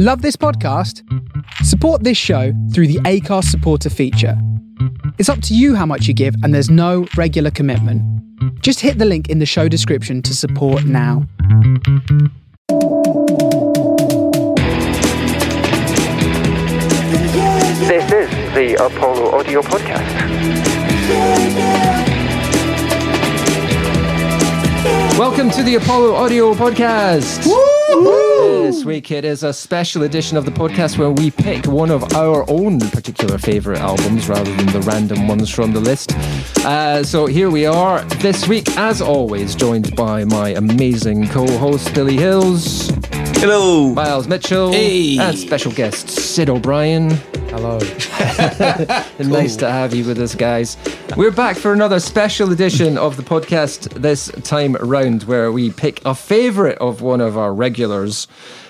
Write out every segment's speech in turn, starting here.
Love this podcast? Support this show through the Acast supporter feature. It's up to you how much you give, and there's no regular commitment. Just hit the link in the show description to support now. This is the Apollo Audio Podcast. Welcome to the Apollo Audio Podcast. This week it is a special edition of the podcast where we pick one of our own particular favourite albums rather than the random ones from the list. Uh, so here we are this week, as always, joined by my amazing co-host Billy Hills, Hello. Miles Mitchell, Hey. and special guest Sid O'Brien. Hello. Nice to have you with us, guys. We're back for another special edition of the podcast this time round, where we pick a favourite of one of our regulars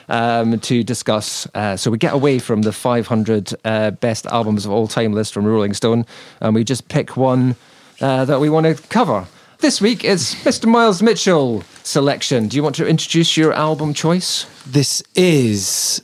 um, to discuss. Uh, so we get away from the 500 uh, best albums of all time list from Rolling Stone, and we just pick one uh, that we want to cover. This week it's Mr. Miles Mitchell selection. Do you want to introduce your album choice? This is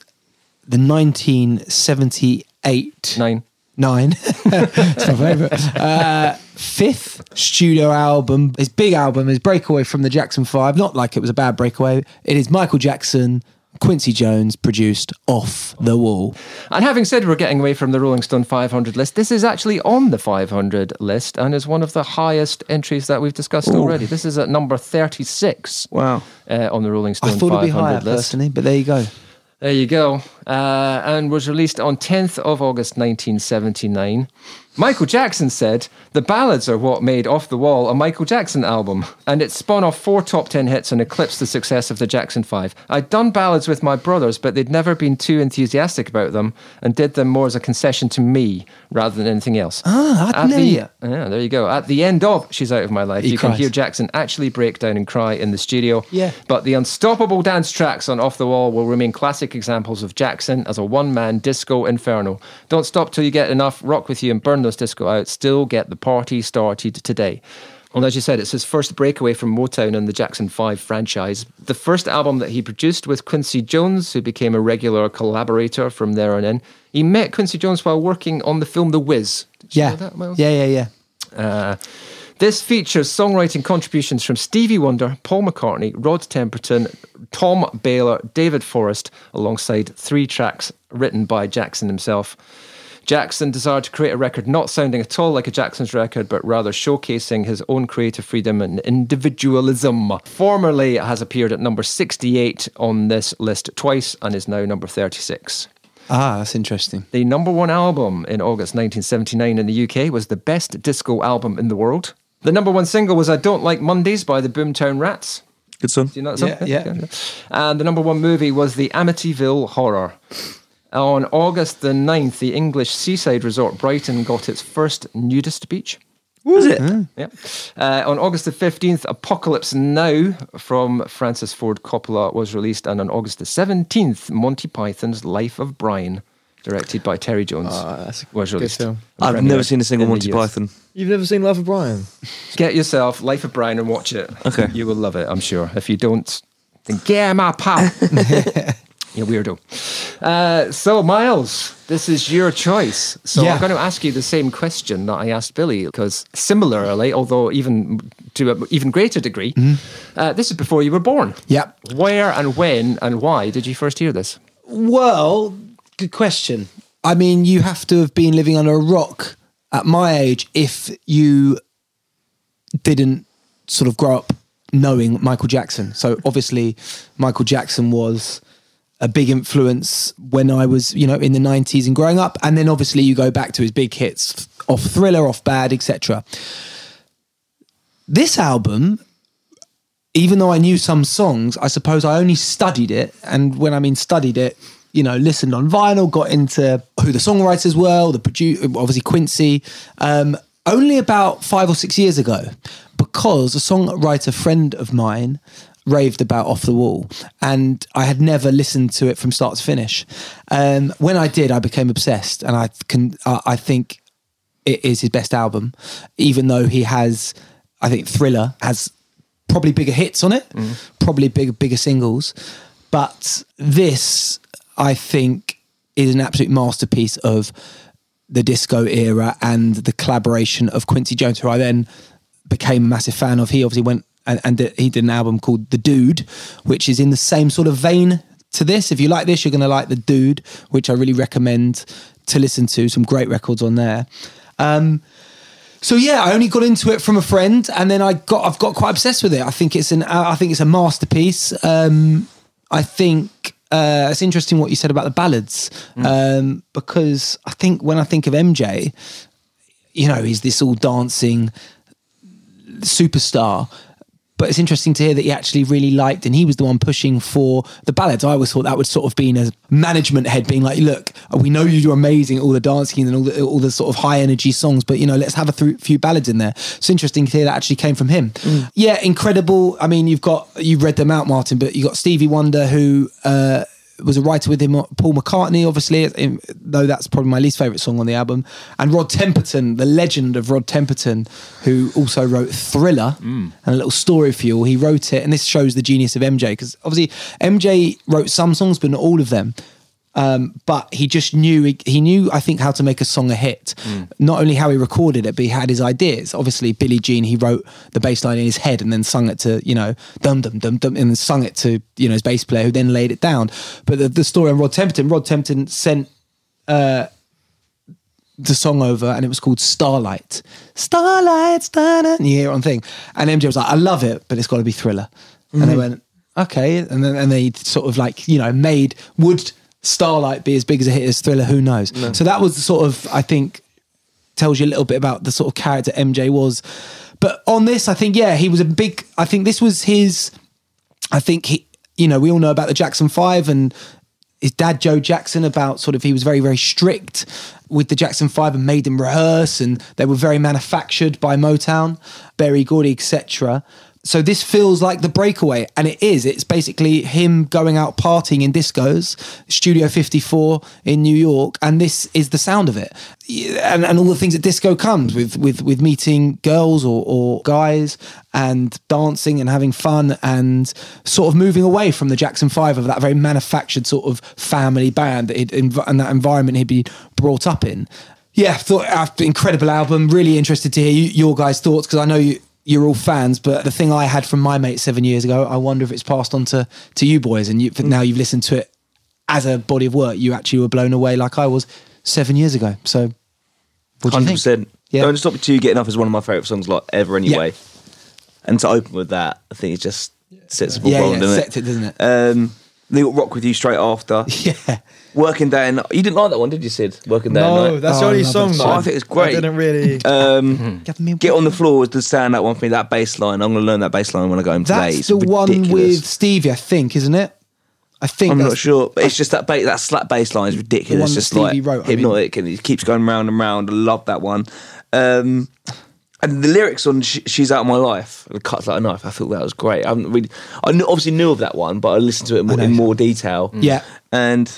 the 1978 Nine. nine. it's my favourite. Uh, fifth studio album. His big album, his breakaway from the Jackson Five. Not like it was a bad breakaway. It is Michael Jackson, Quincy Jones produced Off the Wall. And having said we're getting away from the Rolling Stone 500 list, this is actually on the 500 list and is one of the highest entries that we've discussed already. This is at number 36 Wow. uh, on the Rolling I Stone thought it'd be 500 higher list. personally, but there you go. There you go. Uh, and was released on 10th of August 1979. Michael Jackson said, The ballads are what made Off the Wall a Michael Jackson album, and it spun off four top 10 hits and eclipsed the success of the Jackson 5. I'd done ballads with my brothers, but they'd never been too enthusiastic about them and did them more as a concession to me rather than anything else. Ah, I At didn't know the, yeah, there you go. At the end of She's Out of My Life, He you can cries. hear Jackson actually break down and cry in the studio. Yeah. But the unstoppable dance tracks on Off the Wall will remain classic examples of Jackson as a one man disco inferno. Don't stop till you get enough, rock with you and burn those disco out. Still get the party started today. And as you said, it's his first breakaway from Motown and the Jackson 5 franchise. The first album that he produced with Quincy Jones, who became a regular collaborator from there on in. He met Quincy Jones while working on the film The Wiz. Did you Yeah. know that, Miles? Yeah, yeah, yeah. Uh, this features songwriting contributions from Stevie Wonder, Paul McCartney, Rod Temperton, Tom Bahler, David Forrest, alongside three tracks written by Jackson himself. Jackson desired to create a record not sounding at all like a Jackson's record, but rather showcasing his own creative freedom and individualism. Formerly has appeared at number 68 on this list twice and is now number 36. Ah, that's interesting. The number one album in August 1979 in the UK was the best disco album in the world. The number one single was I Don't Like Mondays by the Boomtown Rats. Good song. Do you know that song? Yeah, yeah. And the number one movie was The Amityville Horror. On August the 9th, the English seaside resort Brighton got its first nudist beach. Was it? Yeah. Uh, on August the 15th, Apocalypse Now from Francis Ford Coppola was released. And on August the 17th, Monty Python's Life of Brian, directed by Terry Jones, that's a was good film. I've Premiere never seen a single in the Monty Python. You've never seen Life of Brian? Get yourself Life of Brian and watch it. Okay. You will love it, I'm sure. If you don't, then get my pal. you weirdo. Uh, so, Miles, this is your choice. So, Yeah. I'm going to ask you the same question that I asked Billy, because similarly, although even to an even greater degree, Mm-hmm. uh, this is before you were born. Yep. Where and when and why did you first hear this? Well, good question. I mean, you have to have been living under a rock at my age if you didn't sort of grow up knowing Michael Jackson. So obviously, Michael Jackson was a big influence when I was, you know, in the 90s and growing up. And then obviously you go back to his big hits off Thriller, off Bad, etc. This album even though I knew some songs, I suppose I only studied it. And when I mean studied it, you know, listened on vinyl, got into who the songwriters were, the producer, obviously Quincy, um, only about five or six years ago, because a songwriter friend of mine raved about Off the Wall, and I had never listened to it from start to finish. Um, when I did, I became obsessed, and I can, I I think it is his best album, even though he has, I think Thriller has probably bigger hits on it, probably bigger bigger singles, but this I think is an absolute masterpiece of the disco era and the collaboration of Quincy Jones, who I then became a massive fan of. He obviously went and, and he did an album called The Dude, which is in the same sort of vein to this. If you like this, you're going to like The Dude, which I really recommend to listen to. Some great records on there. Um, so yeah, I only got into it from a friend, and then I got I've got quite obsessed with it. I think it's an I think it's a masterpiece. Um, I think uh, it's interesting what you said about the ballads um, because I think when I think of MJ, you know, he's this all dancing superstar. But it's interesting to hear that he actually really liked, and he was the one pushing for the ballads. I always thought that would sort of been a management head being like, "Look, we know you do amazing, all the dancing and all the all the sort of high energy songs, but you know, let's have a th- few ballads in there." It's interesting to hear that actually came from him. Yeah, incredible. I mean, you've got you've read them out, Martin, but you have got Stevie Wonder who. Uh, was a writer with him, Paul McCartney, obviously, though that's probably my least favourite song on the album. And Rod Temperton, the legend of Rod Temperton, who also wrote Thriller mm. and a little story for you. He wrote it, and this shows the genius of MJ, because obviously MJ wrote some songs, but not all of them. Um, but he just knew he knew I think how to make a song a hit. Mm. Not only how he recorded it, but he had his ideas. Obviously, Billie Jean he wrote the bass line in his head and then sung it to you know dum dum dum dum and then sung it to you know his bass player who then laid it down. But the, the story on Rod Temperton, Rod Temperton sent uh, the song over and it was called Starlight. Starlight, starlight. And you hear it on thing. And MJ was like, I love it, but it's got to be thriller. And they mm-hmm. went, okay. And then and they sort of like, you know, made would Starlight be as big as a hit as thriller? Who knows? So that was the sort of, I think, tells you a little bit about the sort of character MJ was. But on this, I think, yeah, he was a big, I think this was his, I think he, you know, we all know about the Jackson Five and his dad Joe Jackson about sort of he was very very strict with the Jackson Five and made them rehearse and they were very manufactured by Motown, Berry Gordy, etc. So this feels like the breakaway, and it is. It's basically him going out partying in discos, Studio 54 in New York, and this is the sound of it, and, and all the things that disco comes with with with meeting girls or, or guys and dancing and having fun and sort of moving away from the Jackson Five of that very manufactured sort of family band that and that environment he'd be brought up in. Yeah, thought uh, incredible album. Really interested to hear you, your guys' thoughts because I know you. You're all fans, but the thing I had from my mate seven years ago, I wonder if it's passed on to, to you boys, and you, now you've listened to it as a body of work. You actually were blown away like I was seven years ago. So, what do you Hundred think? percent. Yeah. Don't stop me till you get enough is one of my favourite songs like ever anyway. And to open with that, I think it just sets the ball Yeah, rolling, yeah, doesn't it? it, doesn't it? Um, they got rock with you straight after. Yeah. Working day and you didn't like that one, did you, Sid? Working day and No, night. that's Oh, the I only love song that that song. I think it's great. I didn't really. Um, Give me Get on the floor was the sound that one for me. That bass line. I'm going to learn that bass line when I go home today. That's It's the one ridiculous. with Stevie, I think, isn't it? I think I'm that's, not sure, but it's just that ba- that slap bass line is ridiculous. one that just Stevie like wrote, I mean. hypnotic, and it keeps going round and round. I love that one. Um, and the lyrics on Sh- "She's Out of My Life" and "Cuts Like a Knife," I thought that was great. I haven't really, I knew, obviously knew of that one, but I listened to it more, in more detail. Yeah. and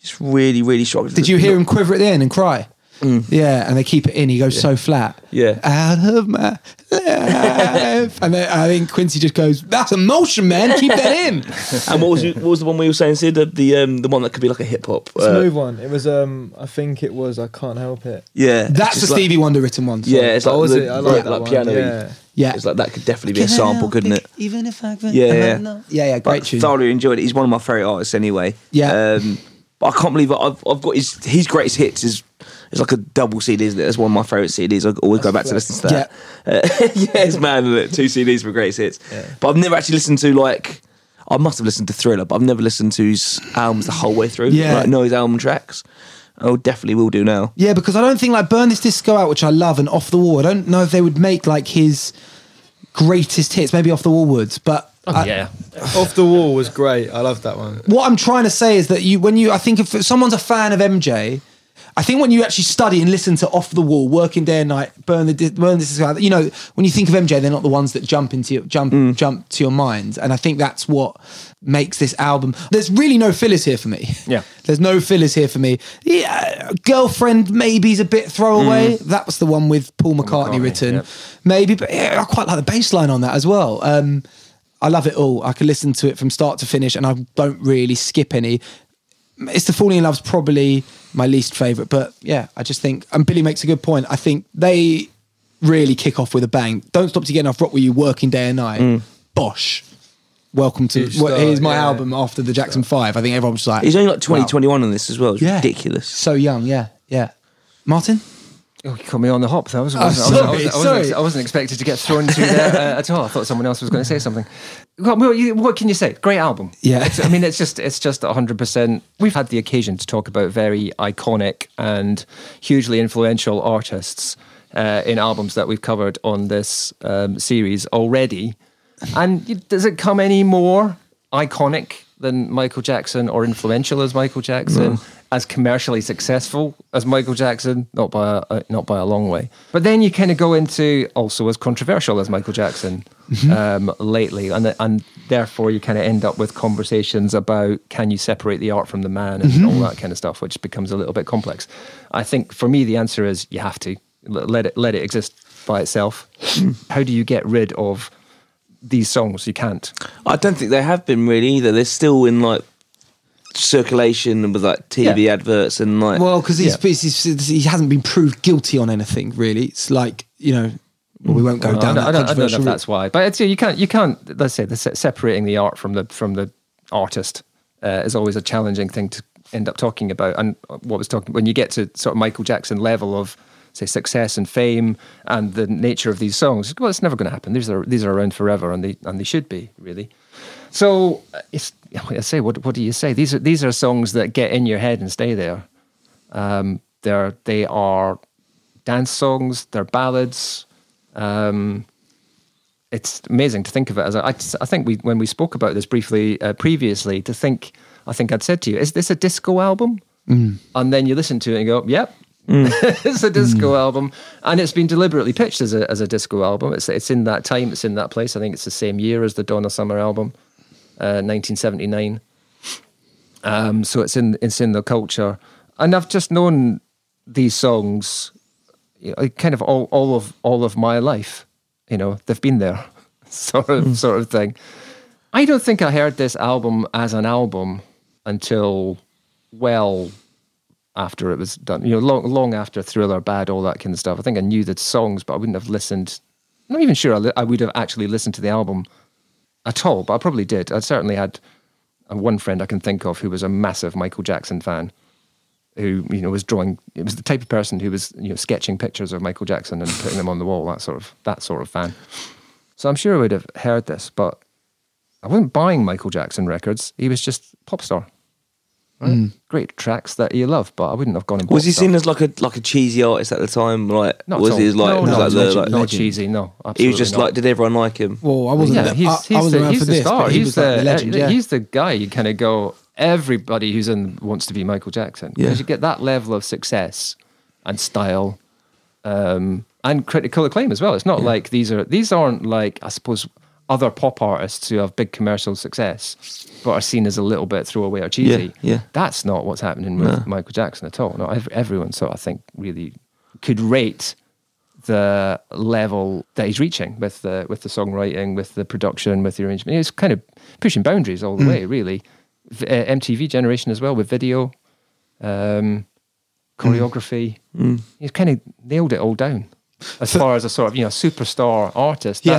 it's really, really shocking. Did you hear him quiver at the end and cry? Yeah, and they keep it in. He goes so flat. Yeah. Out of my life. and then I think Quincy just goes, That's emotion, man. Keep that in. And what was you- what was the one we were saying, Sid? The the, um, the one that could be like a hip hop. uh, Smooth one. It was. Um, I think it was. I can't help it. Yeah, That's it's the just like- Stevie Wonder written one. sorry. Yeah, it's like What was the- it? I like, like that like piano. Yeah. Yeah. It's like that could definitely be a sample, couldn't it? Even if I could. Yeah, yeah. Yeah, yeah, great But tune. Thoroughly enjoyed it. He's one of my favourite artists anyway. Yeah. Um, but I can't believe. I've, I've got his his greatest hits is it's like a double CD, isn't it? That's one of my favourite CDs. I always go back to listen to that. Yeah, uh, yeah it's mad. Two CDs for greatest hits. Yeah. But I've never actually listened to like. I must have listened to Thriller, but I've never listened to his albums the whole way through. Yeah. like, know his album tracks. Oh, definitely will do now. Yeah, because I don't think like Burn This Disco Out, which I love, and Off the Wall. I don't know if they would make like his greatest hits. Maybe Off the Wall would, but I- yeah. Off the wall was great. I love that one. what I'm trying to say is that you, when you, I think if someone's a fan of MJ, I think when you actually study and listen to Off the Wall, Working Day and Night, Burn the Burn This, Is you know, when you think of MJ, they're not the ones that jump into your, jump jump to your mind, and I think that's what makes this album. There's really no fillers here for me. Yeah. there's no fillers here for me. Yeah, girlfriend maybe's a bit throwaway. That was the one with Paul McCartney, McCartney, written, yep. maybe, but yeah, I quite like the bass line on that as well. Um, I love it all. I can listen to it from start to finish, and I don't really skip any. it's the Falling in Love's probably my least favorite, but yeah, I just think and Billy makes a good point. I think they really kick off with a bang. Don't stop to get off rock with you working day and night. Mm. Bosh. Welcome to Huge well, start, here's my yeah. album after the Jackson Five. I think everyone's just like He's only like 20, wow. 21 on this as well. It's Yeah. ridiculous. So young, yeah, yeah. Martin, Oh, you caught me on the hop. I, was, I, Oh, wasn't, I, wasn't, I, wasn't, I, wasn't, I wasn't expected to get thrown through there uh, at all. I thought someone else was going to say something. Well, well, you- what can you say? Great album. Yeah. It's- I mean, it's just it's just 100%. We've had the occasion to talk about very iconic and hugely influential artists uh, in albums that we've covered on this um, series already. And does it come any more iconic than Michael Jackson or influential as Michael Jackson? As commercially successful as Michael Jackson, not by a, uh, not by a long way. But then you kind of go into also as controversial as Michael Jackson um, lately, and and therefore you kind of end up with conversations about can you separate the art from the man and all that kind of stuff, which becomes a little bit complex. I think for me the answer is you have to let it let it exist by itself. How do you get rid of these songs? You can't. I don't think they have been really either. They're still in like circulation with like TV Yeah. adverts and like. well, because he's, Yeah. he's, he's- he hasn't been proved guilty on anything really. It's like you know, well, we won't go I down don't, that I don't, I don't know controversial if route. that's why, but it's, you can't. You can't. Let's say the separating the art from the from the artist uh, is always a challenging thing to end up talking about. And what was talking when you get to sort of Michael Jackson level of say success and fame and the nature of these songs, well, it's never going to happen. These are these are around forever, and they and they should be really. So uh, it's I say what what do you say? These are these are songs that get in your head and stay there. Um, they're they are dance songs. They're ballads. Um, it's amazing to think of it as a, I, I think we when we spoke about this briefly uh, previously to think I think I'd said to you is this a disco album and then you listen to it and go yep it's a disco album and it's been deliberately pitched as a as a disco album. It's it's in that time it's in that place. I think it's the same year as the Donna Summer album uh, 1979 um, so it's in it's in the culture. And I've just known these songs you know, kind of all, all of all of my life. You know, they've been there, sort of sort of thing. I don't think I heard this album as an album until well after it was done. You know, long long after Thriller, Bad, all that kind of stuff. I think I knew the songs, but I wouldn't have listened. I'm not even sure I, li- I would have actually listened to the album at all, but I probably did. I certainly had uh, one friend I can think of who was a massive Michael Jackson fan who you know was drawing it was the type of person who was you know sketching pictures of Michael Jackson and putting them on the wall that sort of that sort of fan so I'm sure I would have heard this but I wasn't buying Michael Jackson records he was just pop star right? great tracks that you love but I wouldn't have gone and was bought he stuff. seen as like a like a cheesy artist at the time? Like, Not was he all. like, no, was no, like the, like not cheesy no he was just not. like, did everyone like him? Well, I wasn't. yeah, there. he's, I, he's, I wasn't the, around he's for the this, star. but he he's was like the legend. Yeah. He's the guy you kind of go, everybody who's in wants to be Michael Jackson. Because Yeah. you get that level of success and style um, and critical acclaim as well. It's not like these are, these aren't like, I suppose, other pop artists who have big commercial success but are seen as a little bit throwaway or cheesy. Yeah, yeah. That's not what's happening with Michael Jackson at all. No, ev- everyone, so I think, really could rate the level that he's reaching with the with the songwriting, with the production, with the arrangement. He's kind of pushing boundaries all the way, really. V- uh, MTV generation as well with video, um, choreography. He's kind of nailed it all down. As far as a sort of you know superstar artist, Yeah.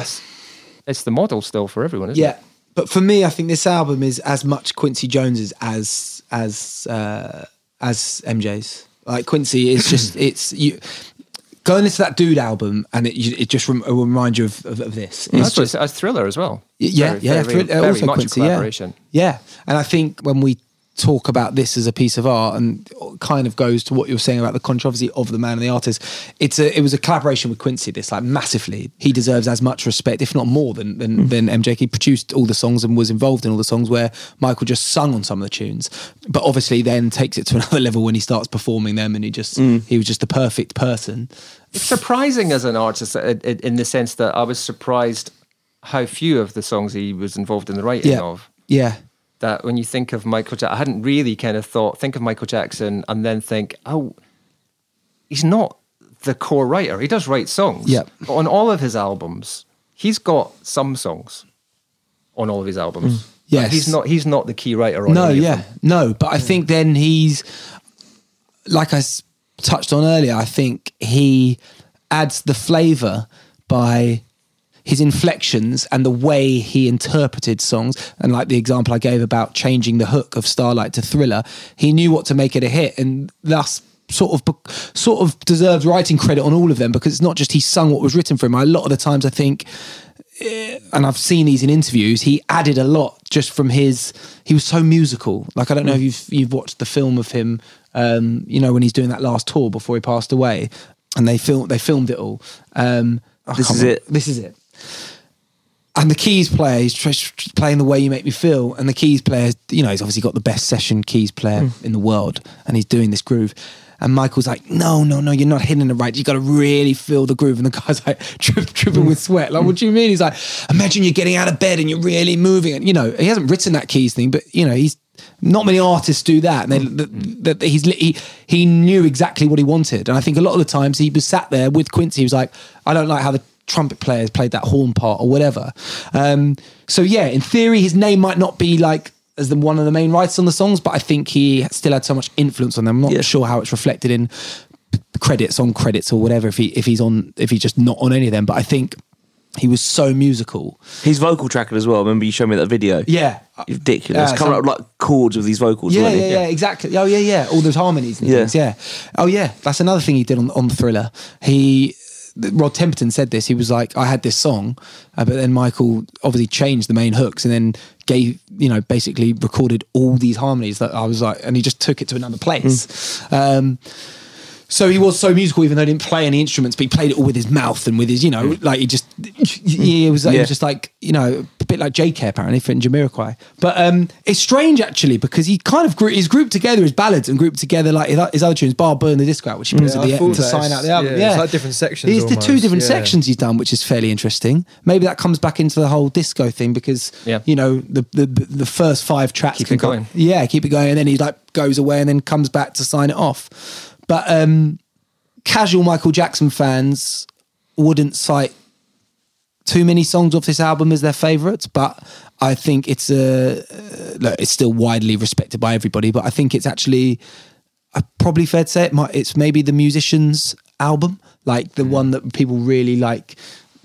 It's the model still for everyone, isn't Yeah, it? Yeah. But for me, I think this album is as much Quincy Jones's as as uh, as MJ's. Like Quincy is just it's you. Go and listen to that Dude album, and it it just rem- will remind you of, of, of this. It's That's just, as Thriller as well. yeah, Very, yeah, very, very also much Quincy, a yeah. Yeah, and I think when we talk about this as a piece of art, and kind of goes to what you're saying about the controversy of the man and the artist. It's a it was a collaboration with Quincy. This like massively. He deserves as much respect, if not more, than than, than MJ. He produced all the songs and was involved in all the songs where Michael just sung on some of the tunes, but obviously then takes it to another level when he starts performing them, and he just he was just the perfect person. It's surprising as an artist uh, in in the sense that I was surprised how few of the songs he was involved in the writing Yeah, of. yeah, That when you think of Michael Jackson, I hadn't really kind of thought, think of Michael Jackson and then think, oh, he's not the core writer. He does write songs. Yeah. But on all of his albums, he's got some songs on all of his albums. Mm. Yes. he's not. He's not the key writer. On No, yeah, no. But I mm. think then he's like I s- touched on earlier. I think he adds the flavour by his inflections and the way he interpreted songs. And like the example I gave about changing the hook of Starlight to Thriller, he knew what to make it a hit, and thus sort of sort of deserves writing credit on all of them because it's not just he sung what was written for him. A lot of the times, I think and I've seen these in interviews. He added a lot just from his. He was so musical. Like I don't know if you've you've watched the film of him. Um, you know when he's doing that last tour before he passed away, and they filmed they filmed it all. Um, This is remember- it. This is it. And the keys player, tr- playing the way you make me feel. And the keys player, you know, he's obviously got the best session keys player Hmm. in the world, and he's doing this groove. And Michael's like, no, no, no, you're not hitting it right. You got to really feel the groove. And the guy's like, tripping with sweat. Like, what do you mean? He's like, imagine you're getting out of bed and you're really moving. And, you know, he hasn't written that keys thing, but, you know, he's not many artists do that. And they, that, that he's, he, he knew exactly what he wanted. And I think a lot of the times he was sat there with Quincy, he was like, I don't like how the trumpet players played that horn part or whatever. Um, so yeah, in theory, his name might not be like as the one of the main writers on the songs, but I think he still had so much influence on them. I'm not Yeah. sure how it's reflected in credits on credits or whatever if he if he's on if he's just not on any of them. But I think he was so musical. He's vocal tracking as well. Remember you showed me that video? Yeah. Ridiculous. Yeah, Coming some- up like chords with these vocals. Yeah, wasn't yeah, yeah, exactly. Oh, yeah, yeah. All those harmonies and Yeah. things. Yeah. Oh, yeah. That's another thing he did on on thriller. He. Rod Temperton said this. He was like, "I had this song, uh, but then Michael obviously changed the main hooks and then gave, you know, basically recorded all these harmonies that I was like, and he just took it to another place." Um, so he was so musical, even though he didn't play any instruments, but he played it all with his mouth and with his, you know, like he just, he was, he Yeah. was just like, you know, a bit like JK apparently for Jamiroquai. But um, it's strange actually because he kind of grew, he's grouped together his ballads and grouped together like his, other tunes, Bar Burn the Disco Out, which he puts Yeah, at the to sign out the album. Yeah, Yeah, it's like different sections It's the two different yeah. sections he's done, which is fairly interesting. Maybe that comes back into the whole disco thing because, you know, the, the the first five tracks Keep can go- going. yeah, keep it going, and then he like goes away and then comes back to sign it off. But um, casual Michael Jackson fans wouldn't cite too many songs off this album as their favourites, but I think it's a uh, look, it's still widely respected by everybody. But I think it's actually uh, probably fair to say it might, it's maybe the musicians' album, like the one that people really like,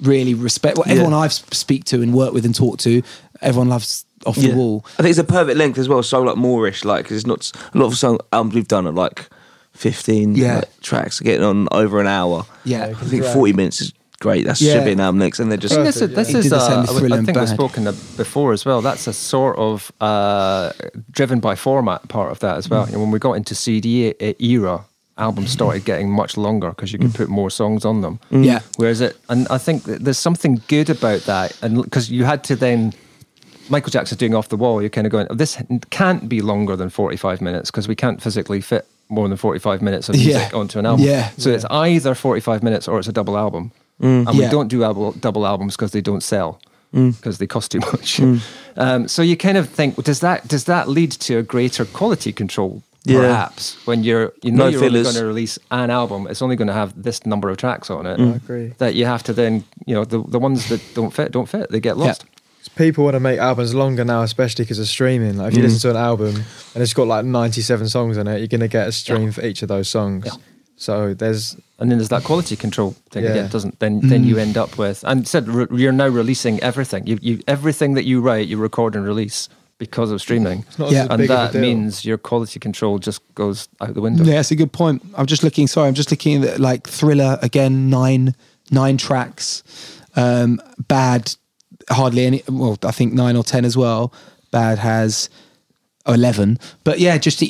really respect. Well, everyone I've speak to and work with and talk to, everyone loves off the wall. I think it's a perfect length as well. So like moreish, like 'cause it's not a lot of song albums we've done are like fifteen Yeah. like, tracks, getting on over an hour. Yeah. I think forty minutes is great. That Yeah. should be an album next, and they're just I think this is, this is uh, I- Thriller I and think we've spoken before as well. That's a sort of uh, driven by format part of that as Mm. well. And when we got into CD era, albums started getting much longer because you could Mm. put more songs on them. Yeah. Whereas it, and I think that there's something good about that, and because you had to then. Michael Jackson doing off the wall, you're kind of going, this can't be longer than 45 minutes because we can't physically fit more than 45 minutes of music Yeah. onto an album. Yeah. So it's either 45 minutes or it's a double album. And we don't do album, double albums because they don't sell Mm. because they cost too much. Um, so you kind of think, does that does that lead to a greater quality control? Yeah. Perhaps when you're you know No you're only going to release an album, it's only going to have this number of tracks on it. I agree. That you have to then you know the the ones that don't fit don't fit. They get lost. People want to make albums longer now, especially because of streaming. Like if you Mm. listen to an album and it's got like 97 songs on it, you're going to get a stream for each of those songs. So there's And then there's that quality control thing Yeah. again. Doesn't then then Mm. you end up with and said re- you're now releasing everything. You you everything that you write, you record and release because of streaming. it's not Yeah. as and big of a that deal. means your quality control just goes out the window. Yeah, it's a good point. I'm just looking. Sorry, I'm just looking at like Thriller again. Nine nine tracks. Um, Bad hardly any. Well, I think nine or ten as well. Bad has eleven. But yeah, just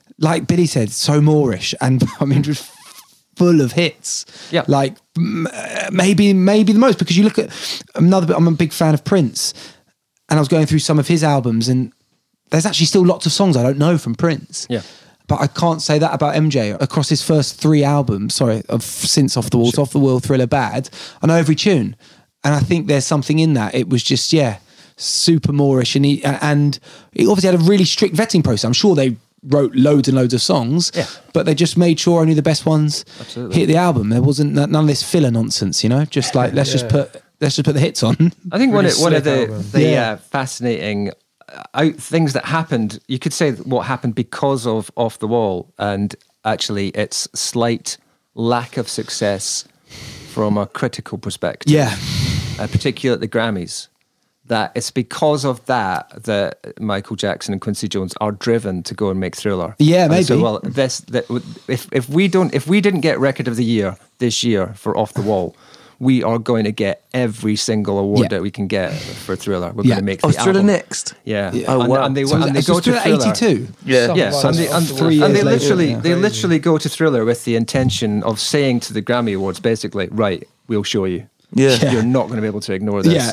like Billy said, so moreish, and I mean just full of hits. Yeah. like uh, maybe maybe the most because you look at another. bit I'm a big fan of Prince, and I was going through some of his albums and. There's actually still lots of songs I don't know from Prince. Yeah. But I can't say that about MJ. Across his first three albums, sorry, of since Off the Walls, Off the Wall, Thriller, Bad, I know every tune, and I think there's something in that. It was just yeah, super moreish, and he and he obviously had a really strict vetting process. I'm sure they wrote loads and loads of songs, Yeah. but they just made sure only the best ones Absolutely. hit the album. There wasn't none of this filler nonsense, you know. Just like let's just put let's just put the hits on. I think one Really of, one of the album. the Yeah. uh, fascinating out things that happened. You could say what happened because of Off the Wall, and actually its slight lack of success from a critical perspective. Yeah. Uh, particularly at the Grammys. That it's because of that that Michael Jackson and Quincy Jones are driven to go and make Thriller. Yeah, And so, maybe. well, this that if if we don't if we didn't get Record of the Year this year for Off the Wall, we are going to get every single award Yeah. that we can get for Thriller. We're Yeah. going to make Oh, the Thriller album. next. Yeah. Oh, and, wow. and they, So, and they so go to Thriller. 82. Yeah. Yeah, Something and they, and. Three and they later, literally yeah. they literally go to Thriller with the intention of saying to the Grammy Awards, basically, right, we'll show you. Yeah. Yeah. You're not going to be able to ignore this. Yeah.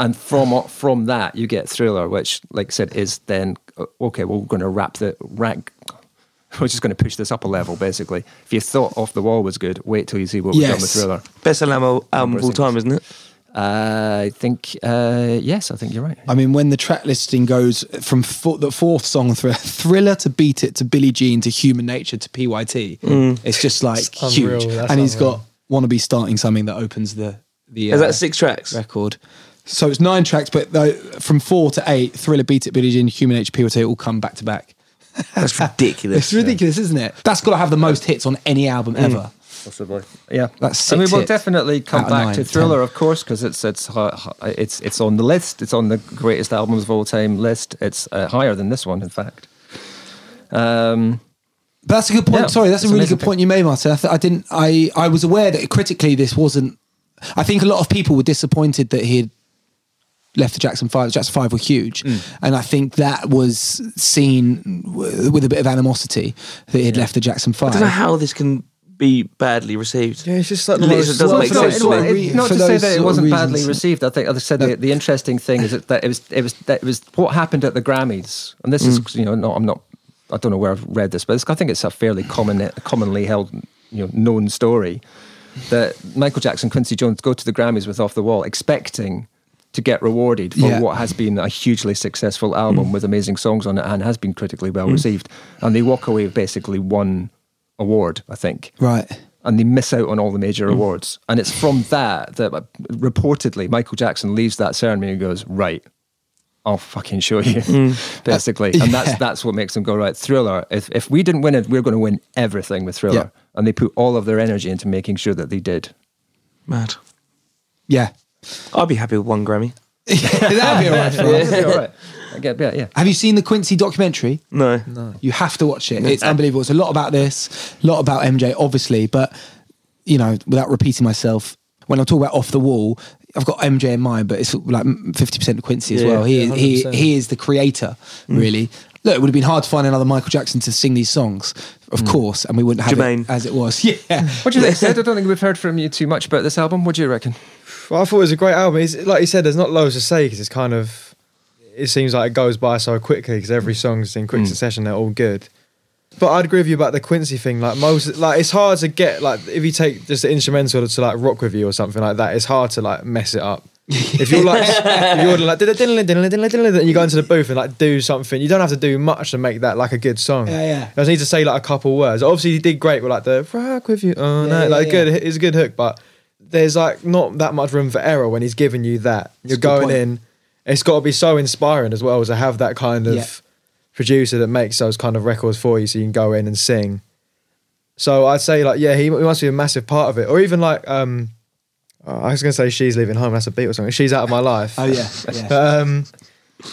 And from from that, you get Thriller, which, like I said, is then uh, okay. Well, we're going to wrap the rank. We're just going to push this up a level, basically. If you thought Off the Wall was good, wait till you see what we've done with Thriller. Best selling album, album of all time, isn't it? Uh, I think uh, yes, I think you're right. I mean, when the track listing goes from fo- the fourth song, thr- Thriller to Beat It to Billie Jean to Human Nature to PYT, it's just like It's huge. unreal, that's And he's got Wanna Be Starting Something that opens the, the Is uh, that six tracks? record. So it's nine tracks, but though, from four to eight, Thriller, Beat It, Billie Jean, Human Nature, PYT all come back to back. That's ridiculous. It's ridiculous, isn't it? That's got to have the most hits on any album ever. Possibly, yeah. That's and we will definitely come back nine, to ten. Thriller, of course, because it's it's hi- hi- it's it's on the list. It's on the greatest albums of all time list. It's uh, higher than this one, in fact. Um, But that's a good point. Yeah, Sorry, that's a really good point you made, Martin. I, th- I didn't. I I was aware that critically this wasn't. I think a lot of people were disappointed that he had left the Jackson Five. The Jackson Five were huge, mm. and I think that was seen w- with a bit of animosity that he had left the Jackson Five. I don't know how this can be badly received. Yeah, it's just like It most- doesn't make sense it- to me. it- not to say that it wasn't badly received. I think, I said, the, the interesting thing is that, that it was it was that it was what happened at the Grammys, and this is mm. you know no, I'm not I don't know where I've read this, but it's, I think it's a fairly common commonly held you know known story that Michael Jackson, Quincy Jones go to the Grammys with Off the Wall, expecting to get rewarded for Yeah. what has been a hugely successful album mm. with amazing songs on it and has been critically well mm. received, and they walk away with basically one award, I think Right. and they miss out on all the major mm. awards. And it's from that that uh, reportedly Michael Jackson leaves that ceremony and goes, right, I'll fucking show you, basically. And that's that's what makes them go, right, Thriller, if, if we didn't win it, we're going to win everything with Thriller. Yeah. And they put all of their energy into making sure that they did. Mad. Yeah. I'd be happy with one Grammy. That'd be all right. for us. Yeah, all right. I get, yeah, yeah. Have you seen the Quincy documentary? No. No. You have to watch it. It's unbelievable. It's a lot about this, a lot about MJ, obviously, but you know, without repeating myself, when I talk about off the wall, I've got MJ in mind, but it's like fifty percent of Quincy as Yeah, well. He yeah, he he is the creator, really. Look, it would have been hard to find another Michael Jackson to sing these songs, of hmm. course, and we wouldn't have Jermaine. it as it was. Yeah, What do you think, Sid? I don't think we've heard from you too much about this album. What do you reckon? Well, I thought it was a great album. It's, like you said, there's not loads to say because it's kind of. It seems like it goes by so quickly because every hmm. song's in quick hmm. succession. They're all good. But I'd agree with you about the Quincy thing. Like most, like it's hard to get like if you take just the instrumental to like rock with you or something like that. It's hard to like mess it up. If you're like, if you're like, diddle, diddle, diddle, diddle, diddle, and you go into the booth and like do something, you don't have to do much to make that like a good song. Yeah, yeah. You just need to say like a couple words. Obviously, he did great with like the rock with you. Oh no, Yeah, like yeah. good. It's a good hook, but there's like not that much room for error when he's giving you that. You're going in. It's got to be so inspiring as well to have that kind of Yeah. producer that makes those kind of records for you, so you can go in and sing. So I'd say like yeah, he, he must be a massive part of it, or even like um, I was gonna say she's leaving home. That's a Beatles song. She's out of my life. oh yeah, yeah. Um,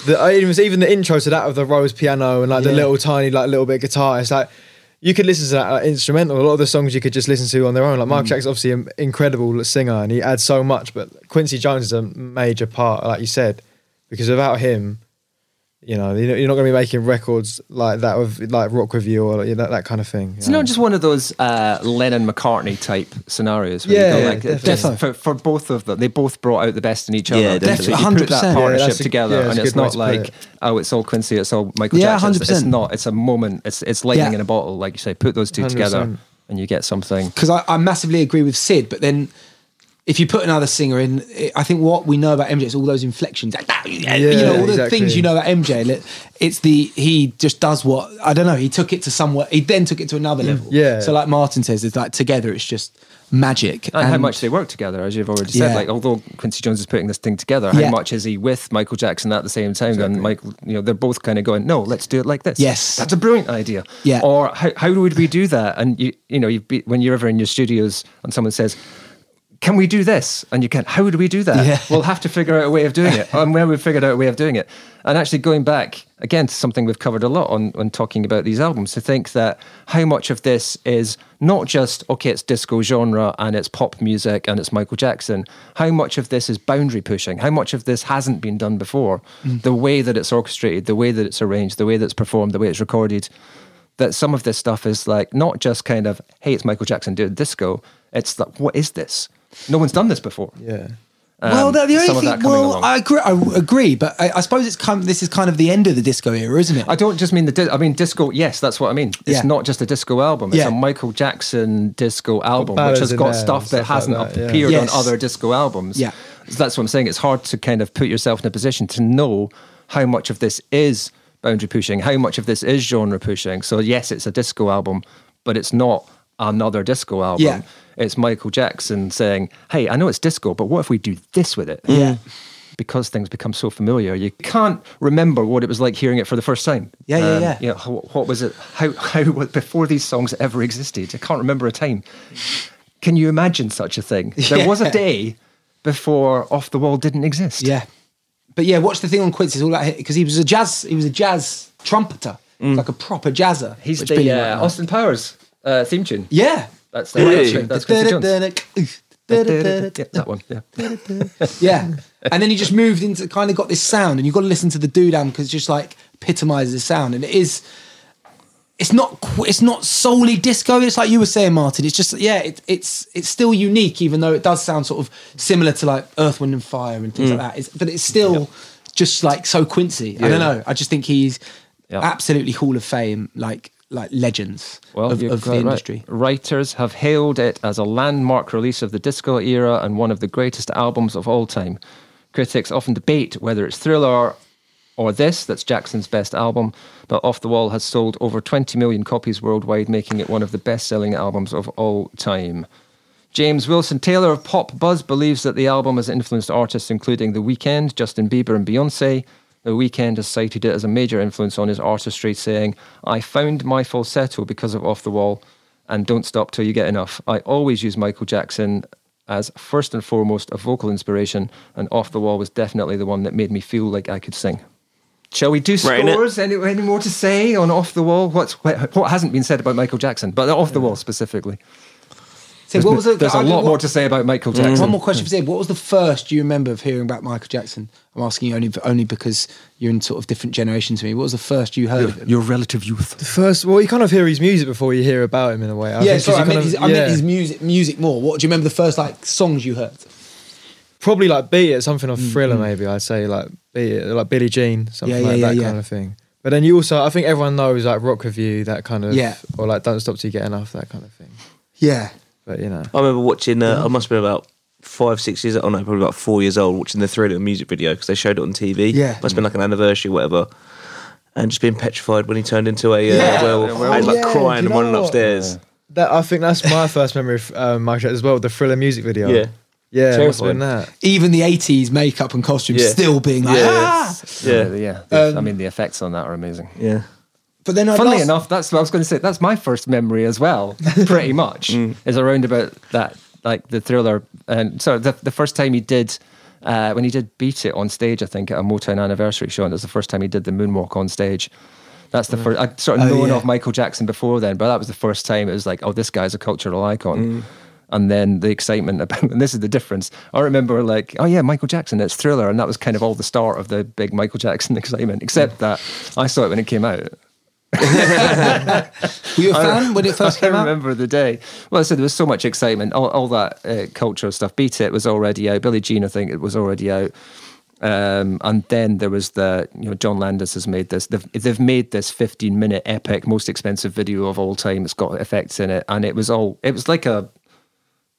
the, it was even the intro to that of the Rhodes piano and like the Yeah. little tiny like little bit of guitar. It's like you could listen to that like, instrumental. A lot of the songs you could just listen to on their own. Like Mm. Michael Jackson's obviously an incredible singer and he adds so much, but Quincy Jones is a major part, like you said, because without him, you know, you're you're not going to be making records like that with like Rock with You or you know, that kind of thing. It's not just one of those uh, Lennon McCartney type scenarios. Where Yeah, you go yeah, like, definitely. for, for both of them, they both brought out the best in each other. Yeah, they? definitely. You put that 100%. Yeah, partnership that's a- together, yeah, and it's not like it. oh, it's all Quincy, it's all Michael Yeah, Jackson. It's, it's 100%. not. It's a moment. It's it's lightning Yeah. in a bottle, like you say. Put those two together, 100%. and you get something. because I, I massively agree with Sid, but then if you put another singer in, I think what we know about MJ is all those inflections, like that, you know, Yeah, all the things you know about MJ. It's the he just does what I don't know. He took it to somewhere. He then took it to another level. Mm, yeah. So like Martin says, it's like together, it's just magic. And, how much they work together, as you've already said. Yeah. Like, although Quincy Jones is putting this thing together, how Yeah. much is he with Michael Jackson at the same time? And Michael, you know, they're both kind of going, "No, let's do it like this." Yes. that's a brilliant idea. Yeah. Or how how would we do that? And you you know, you when you're ever in your studios and someone says. Can we do this? And you can. How would we do that? Yeah. We'll have to figure out a way of doing it. and where we've figured out a way of doing it. And actually, going back again to something we've covered a lot on when talking about these albums, to think that how much of this is not just okay, it's disco genre and it's pop music and it's Michael Jackson. How much of this is boundary pushing? How much of this hasn't been done before? Mm. The way that it's orchestrated, the way that it's arranged, the way that it's performed, the way it's recorded. That some of this stuff is like not just kind of hey, it's Michael Jackson doing disco. It's like what is this? No one's done this before. Yeah. well, Um, the, the only thing, well. I agree, I agree, but I, I suppose it's kind of, this is kind of the end of the disco era, isn't it? I don't just mean the. Di- I mean disco. Yes, that's what I mean. It's Yeah. not just a disco album. It's Yeah. a Michael Jackson disco album, which has got stuff that stuff hasn't that, yeah. appeared Yes. on other disco albums. Yeah. So that's what I'm saying. It's hard to kind of put yourself in a position to know how much of this is boundary pushing, how much of this is genre pushing. So yes, it's a disco album, but it's not another disco album. Yeah. It's Michael Jackson saying, "Hey, I know it's disco, but what if we do this with it?" Yeah. because things become so familiar, you can't remember what it was like hearing it for the first time. Yeah, yeah, Um, yeah. You know, how- what was it? How, how, what- before these songs ever existed? I can't remember a time. Can you imagine such a thing? There was a day before Off the Wall didn't exist. Yeah, but yeah, watch the thing on Quincy. It's all that because he was a jazz. He was a jazz trumpeter, like a proper jazzer. He's the uh. Austin Powers uh, theme tune. Yeah, That's the Really? that's Quincy Jones. Yeah, Yeah, that one. Yeah. Yeah. And then he just moved into kind of got this sound, and you've got to listen to the doodam because it just like epitomizes the sound, and it is. It's not. It's not solely disco. It's like you were saying, Martin. It's just yeah. It, it's it's still unique, even though it does sound sort of similar to like Earth, Wind and Fire and things like that. It's, but it's still just like so Quincy. I don't know. I just think he's Yeah. absolutely Hall of Fame, like like legends Well, of, of the right. industry. Writers have hailed it as a landmark release of the disco era and one of the greatest albums of all time. Critics often debate whether it's Thriller or this that's Jackson's best album, but Off the Wall has sold over 20 million copies worldwide, making it one of the best selling albums of all time. James Wilson Taylor of Pop Buzz believes that the album has influenced artists including The Weeknd, Justin Bieber, and Beyonce. The Weeknd has cited it as a major influence on his artistry, saying, I found my falsetto because of Off the Wall and Don't Stop Till You Get Enough. I always use Michael Jackson as first and foremost a vocal inspiration, and Off the Wall was definitely the one that made me feel like I could sing. Shall we do Right, scores? Any, any more to say on Off the Wall? What's, what, what hasn't been said about Michael Jackson, but Off the Wall specifically? So what was it? There's a I- lot what- more to say about Michael Jackson. One more question for Zeb. What was the first you remember of hearing about Michael Jackson? I'm asking you only only because you're in sort of different generations to me. What was the first you heard of him? Your relative youth. The first, well, you kind of hear his music before you hear about him in a way. I yeah, sorry, I meant, kind his, of- I meant his music music more. What do you remember the first like songs you heard? Probably like Beat It, something of Mm, Thriller, maybe I'd say like Beat It, like Billie Jean, something Yeah, like that yeah, kind yeah. of thing. But then you also, I think everyone knows like Rock with You, that kind of, Yeah. or like Don't Stop Till You Get Enough, that kind of thing. Yeah, But you know, I remember watching. Uh, I must have been about five, six years. Oh no, probably about four years old, watching the Thriller music video because they showed it on TV. Yeah. must have been like an anniversary, or whatever. And just being petrified when he turned into a uh, Yeah. werewolf. Yeah, I was like yeah, crying you and running what? upstairs. that I think that's my first memory of um, Michael as well, the Thriller music video. Yeah. yeah, it been Terrifying. that. even the '80s makeup and costumes Yeah. still being like. Yeah. Ah! Yeah, yeah. The- Um, I mean, the effects on that are amazing. yeah. But then, I Funnily last- enough, that's what I was going to say. That's my first memory as well. Pretty much mm. is around about that, like the thriller. And so the the first time he did. Uh, when he did Beat It on stage, I think at a Motown anniversary show, and that's the first time he did the moonwalk on stage. That's the mm. first. I'd sort of Oh, known yeah. of Michael Jackson before then, but that was the first time it was like, oh, this guy's a cultural icon. Mm. And then the excitement about, and this is the difference. I remember like, oh yeah, Michael Jackson, it's Thriller, and that was kind of all the start of the big Michael Jackson excitement. Except that I saw it when it came out. Were you a fan when it first I came out? remember the day. Well, I said there was so much excitement. All, all that uh, cultural stuff. Beat It was already out. Billie Jean, I think it was already out. Um, and then there was the, you know, John Landis has made this. They've, they've made this 15 minute epic, most expensive video of all time. It's got effects in it, and it was all. It was like a.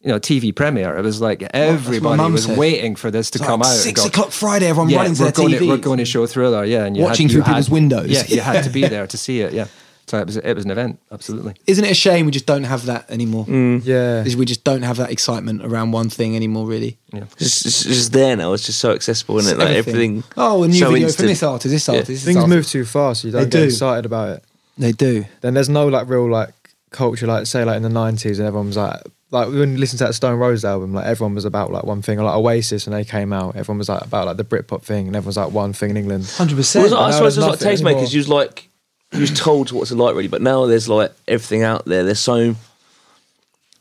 you know TV premiere. It was like everybody mum was said. waiting for this to It's come like out. and Six go, o'clock Friday, everyone yeah, running to their going TV. To, we're going to show Thriller. Yeah, and you Watching had, through you had- people's windows. Yeah, you had to be there to see it. Yeah, so it was it was an event. Absolutely. Isn't it a shame we just don't have that anymore? Mm, yeah. Is We just don't have that excitement around one thing anymore, really. It's just, it's just there now. It's just so accessible, isn't it? Like everything. Oh, a new so video instant. from this artist, this Yeah. this Things artist. move too fast. You don't They get do. excited about it. They do. Then there's no like real like culture like say like in the nineties and everyone was like like when you listen to that Stone Rose album, like everyone was about like one thing. Or like Oasis when they came out, everyone was like about like the Britpop thing, and everyone was like one thing in England. Hundred percent. I suppose it was like nothing tastemakers. anymore. You was like you was told what's it like really, but now there's like everything out there. There's so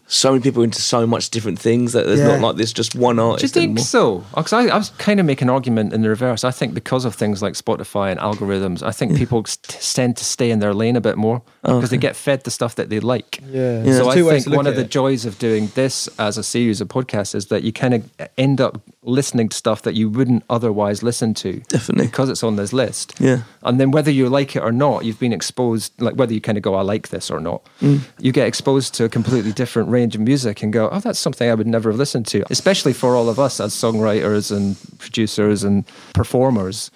so many people into so much different things that there's Yeah. not like this just one artist. Do you think anymore. so? Because I, I was kind of making an argument in the reverse. I think because of things like Spotify and algorithms, I think people tend to stay in their lane a bit more because they get fed the stuff that they like. Yeah. Yeah. So There's I think one of at the it. joys of doing this as a series of podcasts is that you kind of end up listening to stuff that you wouldn't otherwise listen to. Definitely. Because it's on this list. Yeah. And then whether you like it or not, you've been exposed, like whether you kind of go, I like this or not, Mm. you get exposed to a completely different range of music and go, oh, that's something I would never have listened to. Especially for all of us as songwriters and producers and performers.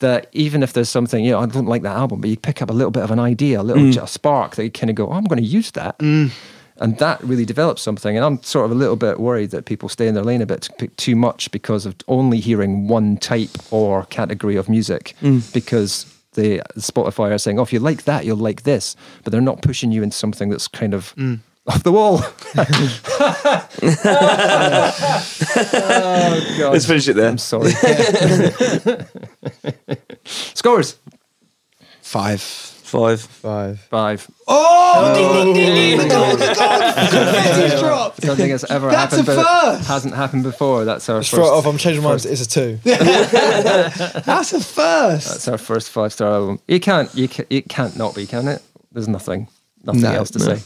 That even if there's something, you know, I don't like that album, but you pick up a little bit of an idea, a little Mm. a spark that you kind of go, oh, I'm going to use that. Mm. And that really develops something. And I'm sort of a little bit worried that people stay in their lane a bit too much because of only hearing one type or category of music. Mm. Because the Spotify are saying, oh, if you like that, you'll like this. But they're not pushing you into something that's kind of mm. Off the wall. oh, God. Let's finish it there. I'm sorry. Scores Five. Five. Five. five. Oh, oh! ding, ding, ding, the gold, the. Confetti's dropped. I don't think it's ever That's happened. a but first. Hasn't happened before. That's our Straight first. off, I'm changing mine. It's a two. That's a first. That's our first five star album. You can't, you can, it can't not be, can it? There's nothing, nothing No, else to no. say.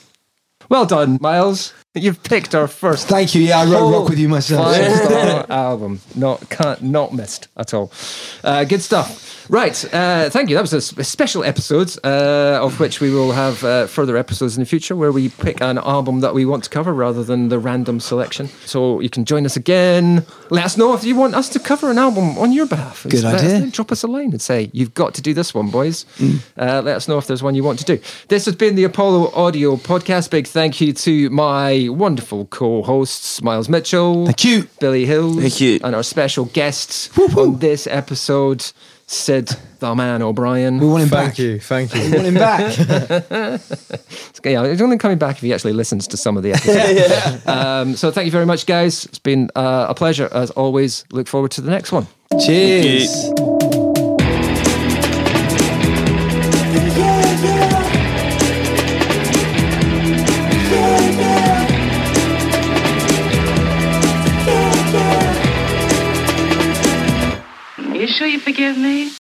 Well done, Miles. You've picked our first. Thank you. Yeah, I wrote rock with you myself. Five star album, not can't not missed at all. Uh, good stuff. Right, uh, thank you. That was a special episode uh, of which we will have uh, further episodes in the future where we pick an album that we want to cover rather than the random selection. So you can join us again. Let us know if you want us to cover an album on your behalf. Good Let idea. Drop us a line and say you've got to do this one, boys. Uh, let us know if there's one you want to do. This has been the Apollo Audio Podcast. Big thank you to my wonderful co-hosts, Miles Mitchell. Thank you. Billy Hills. Thank you. And our special guests on this episode, Sid the Man O'Brien. We want him Thank back. Thank you. Thank you. We you. want him back. Yeah, he's only coming back if he actually listens to some of the episodes. um, so thank you very much, guys. It's been uh, a pleasure as always. Look forward to the next one. Cheers. Sure you forgive me?